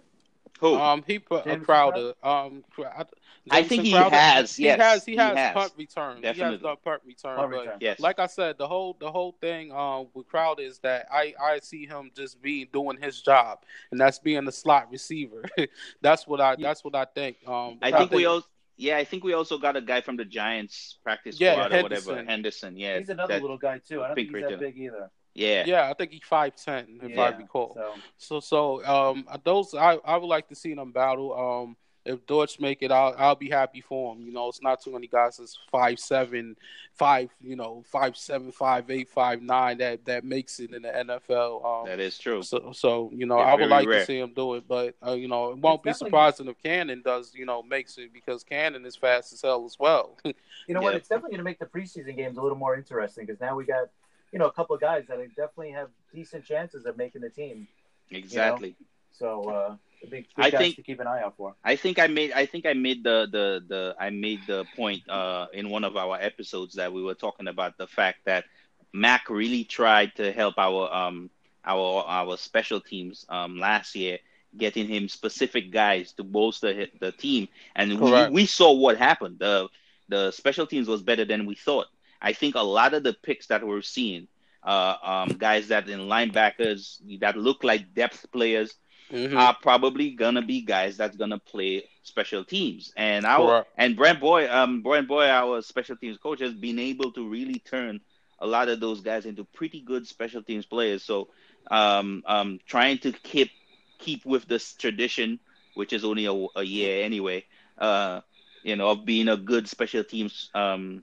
Who? Um, he put a Jamison Crowder. Um, Cra- I, I think he Crowder, has, He yes, has. He he has, has. punt return. He has Definitely. the punt return. Punt but return. yes. like I said, the whole the whole thing um, with Crowder is that I I see him just being doing his job, and that's being the slot receiver. [LAUGHS] that's what I that's what I think. Um, I think we also. Yeah, I think we also got a guy from the Giants practice Yeah, squad or whatever. Henderson. Henderson, yeah. He's another that- little guy too. I don't think he's that big either. Yeah. Yeah, I think he's five ten if I recall. So So so um those I, I would like to see them battle. Um if Dortch make it, I'll I'll be happy for him. You know, it's not too many guys that's five seven, five you know five seven, five eight, five nine that that makes it in the NFL. Um, That is true. so so you know Yeah, I would like rare. to see him do it, but uh, you know it won't It's be surprising if Cannon does you know makes it because Cannon is fast as hell as well. [LAUGHS] you know what? It's definitely going to make the preseason games a little more interesting because now we got you know a couple of guys that definitely have decent chances of making the team. Exactly. So uh, be good I guys think- to keep an eye out for. I think I made I think I made the the the I made the point uh in one of our episodes that we were talking about the fact that Mac really tried to help our um our our special teams um last year getting him specific guys to bolster the team and we, we saw what happened the the special teams was better than we thought I think a lot of the picks that we're seeing uh um guys that in linebackers that look like depth players Mhm. are probably gonna be guys that's gonna play special teams. And our Correct. and Brent Boy, um, Brent Boy, our special teams coach, has been able to really turn a lot of those guys into pretty good special teams players. So, um, um, trying to keep keep with this tradition, which is only a, a year anyway, uh, you know, of being a good special teams um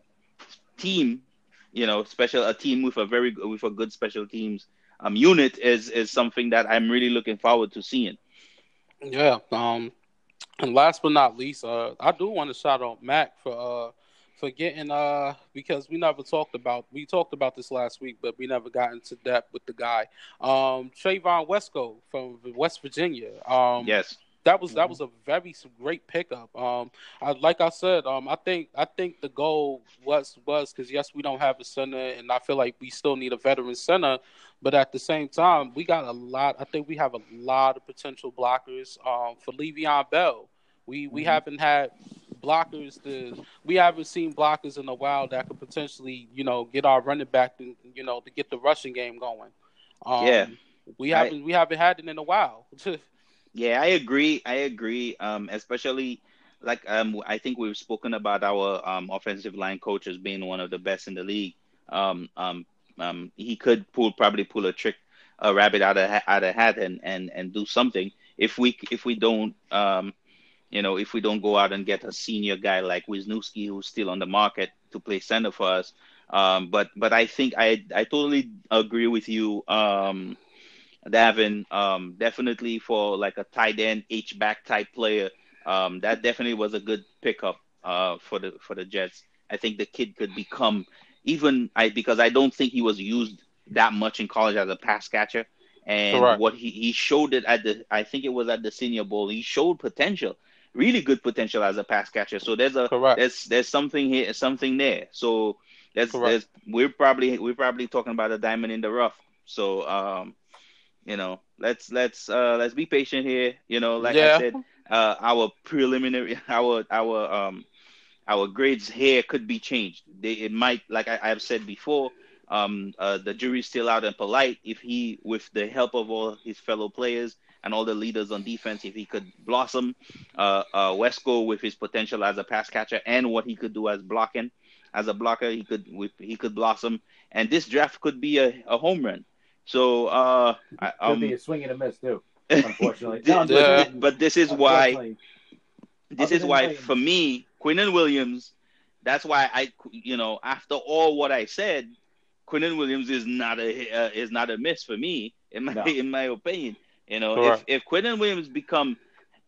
team, you know, special a team with a very with a good special teams um unit is is something that I'm really looking forward to seeing. Yeah. Um, and last but not least, uh, I do want to shout out Mac for uh for getting uh because we never talked about we talked about this last week, but we never got into depth with the guy. Um, Trevon Wesco from West Virginia. Um, Yes. That was that was a very great pickup. Um, I, like I said, um, I think I think the goal was was because yes, we don't have a center, and I feel like we still need a veteran center. But at the same time, we got a lot. I think we have a lot of potential blockers. Um, for Le'Veon Bell, we we mm-hmm. haven't had blockers. To, we haven't seen blockers in a while that could potentially, you know, get our running back, and you know, to get the rushing game going. Um, yeah, we haven't I, we haven't had it in a while. [LAUGHS] Yeah, I agree. I agree. Um, especially like um, I think we've spoken about our um offensive line coaches being one of the best in the league. Um, um, um, he could pull probably pull a trick, a rabbit out of out of hat and and and do something if we if we don't um, you know, if we don't go out and get a senior guy like Wisniewski who's still on the market to play center for us. Um, but but I think I I totally agree with you. Um, Davin, um, definitely for like a tight end H back type player, um, that definitely was a good pickup uh, for the for the Jets. I think the kid could become even I because I don't think he was used that much in college as a pass catcher. And Correct. what he, he showed it at the I think it was at the Senior Bowl. He showed potential, really good potential as a pass catcher. So there's a Correct. there's there's something here, something there. So there's, there's we're probably we're probably talking about a diamond in the rough. So um, you know, let's let's uh let's be patient here. You know, like yeah. I said, uh, our preliminary, [LAUGHS] our our um, our grades here could be changed. They, it might, like I, have said before, um, uh, the jury's still out and Polite. If he, with the help of all his fellow players and all the leaders on defense, if he could blossom, uh, uh, Wesco with his potential as a pass catcher and what he could do as blocking, as a blocker, he could he could blossom. And this draft could be a, a home run. So uh, could um, be a swing and a miss too. [LAUGHS] Unfortunately, no, but this is why. This is why, for me, Quinnen Williams. That's why I, you know, after all what I said, Quinnen Williams is not a uh, is not a miss for me in my no. in my opinion. You know, Correct. if if Quinnen Williams become,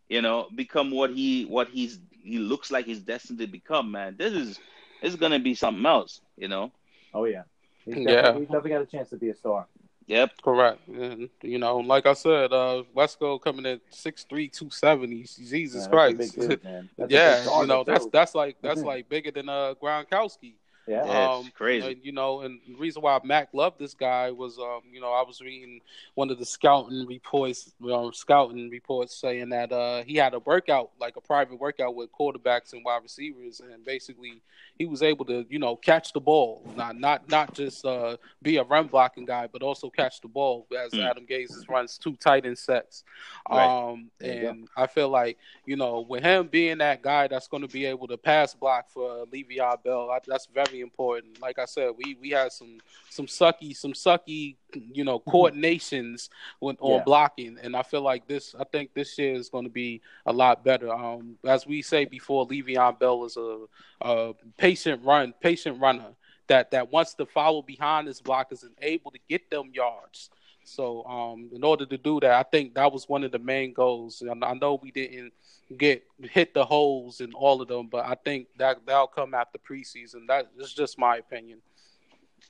you know, become what he what he's he looks like he's destined to become, man, this is this is gonna be something else. You know. Oh yeah. He's yeah. He's definitely got a chance to be a star. Yep. Correct. And, you know, like I said, uh, Wesco coming at six three two seventy. Jesus Christ. [LAUGHS] yeah, you know that's that's like that's like bigger than uh Gronkowski. Yeah, um, crazy. And, you know, and the reason why Mac loved this guy was, um, you know, I was reading one of the scouting reports, you know, scouting reports saying that uh, he had a workout, like a private workout with quarterbacks and wide receivers, and basically he was able to, you know, catch the ball, not not not just uh, be a run blocking guy, but also catch the ball as mm. Adam Gase runs two tight end sets. Right. Um, and I feel like, you know, with him being that guy that's going to be able to pass block for Le'Veon Bell, I, that's very important. Like I said, we we had some some sucky some sucky you know mm-hmm. coordinations when, on yeah. blocking, and I feel like this. I think this year is going to be a lot better. Um, as we say before, Le'Veon Bell is a, a patient run patient runner that that wants to follow behind his blockers and able to get them yards. So, um, in order to do that, I think that was one of the main goals. And I know we didn't get hit the holes in all of them, but I think that that'll come after preseason. That is just my opinion.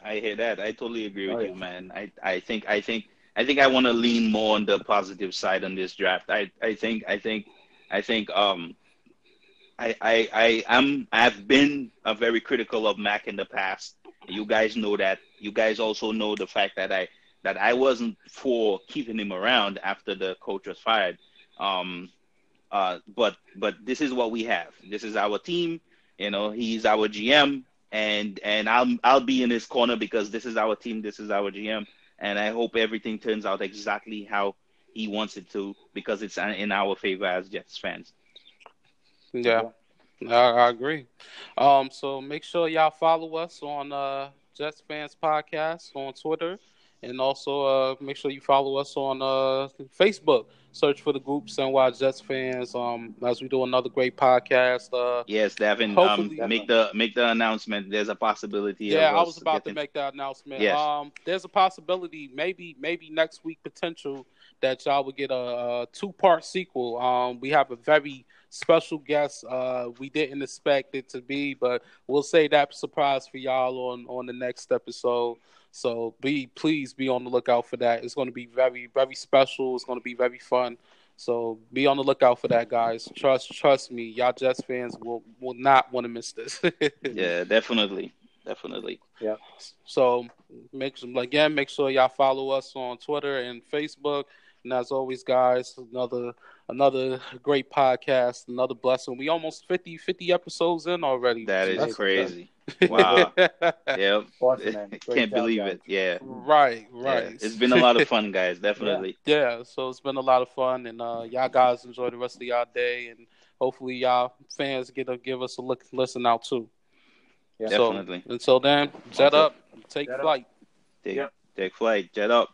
I hear that. I totally agree with oh, yeah. you, man. I, I think I think I think I want to lean more on the positive side on this draft. I, I think I think I think um I I I am I've been a very critical of Mac in the past. You guys know that. You guys also know the fact that I that I wasn't for keeping him around after the coach was fired. Um, uh, but but this is what we have. This is our team. You know, he's our GM, and and I'll I'll be in his corner because this is our team. This is our GM, and I hope everything turns out exactly how he wants it to because it's in our favor as Jets fans. Yeah, I, I agree. Um, so make sure y'all follow us on uh, Jets Fans Podcast on Twitter and also uh, make sure you follow us on uh, Facebook. Search for the group NY Jets fans. Um, as we do another great podcast. Uh, yes, Devin. Um, make the make the announcement. There's a possibility. Yeah, I was about to make that announcement. Yes. Um, there's a possibility, maybe maybe next week, potential that y'all would get a, a two part sequel. Um, we have a very special guest. Uh, we didn't expect it to be, but we'll say that surprise for y'all on on the next episode. So be please be on the lookout for that. It's going to be very very special. It's going to be very fun. So be on the lookout for that, guys. Trust trust me, y'all Jets fans will will not want to miss this. [LAUGHS] yeah, definitely, definitely. Yeah. So make some again, make sure y'all follow us on Twitter and Facebook. And as always, guys, another another great podcast, another blessing. We almost 50, 50 episodes in already. That is That's crazy. [LAUGHS] Wow. yep. Awesome, man. Can't job, believe guys. it. Yeah. right, Yeah. right. It's been a lot of [LAUGHS] fun, guys. Definitely. Yeah, so it's been a lot of fun, and uh, y'all guys enjoy the rest of y'all day, and hopefully y'all fans get to give us a look, listen out too. Yeah. So, Definitely. until then, jet up, take Jet up. flight. Take, Yep. take flight. Jet up.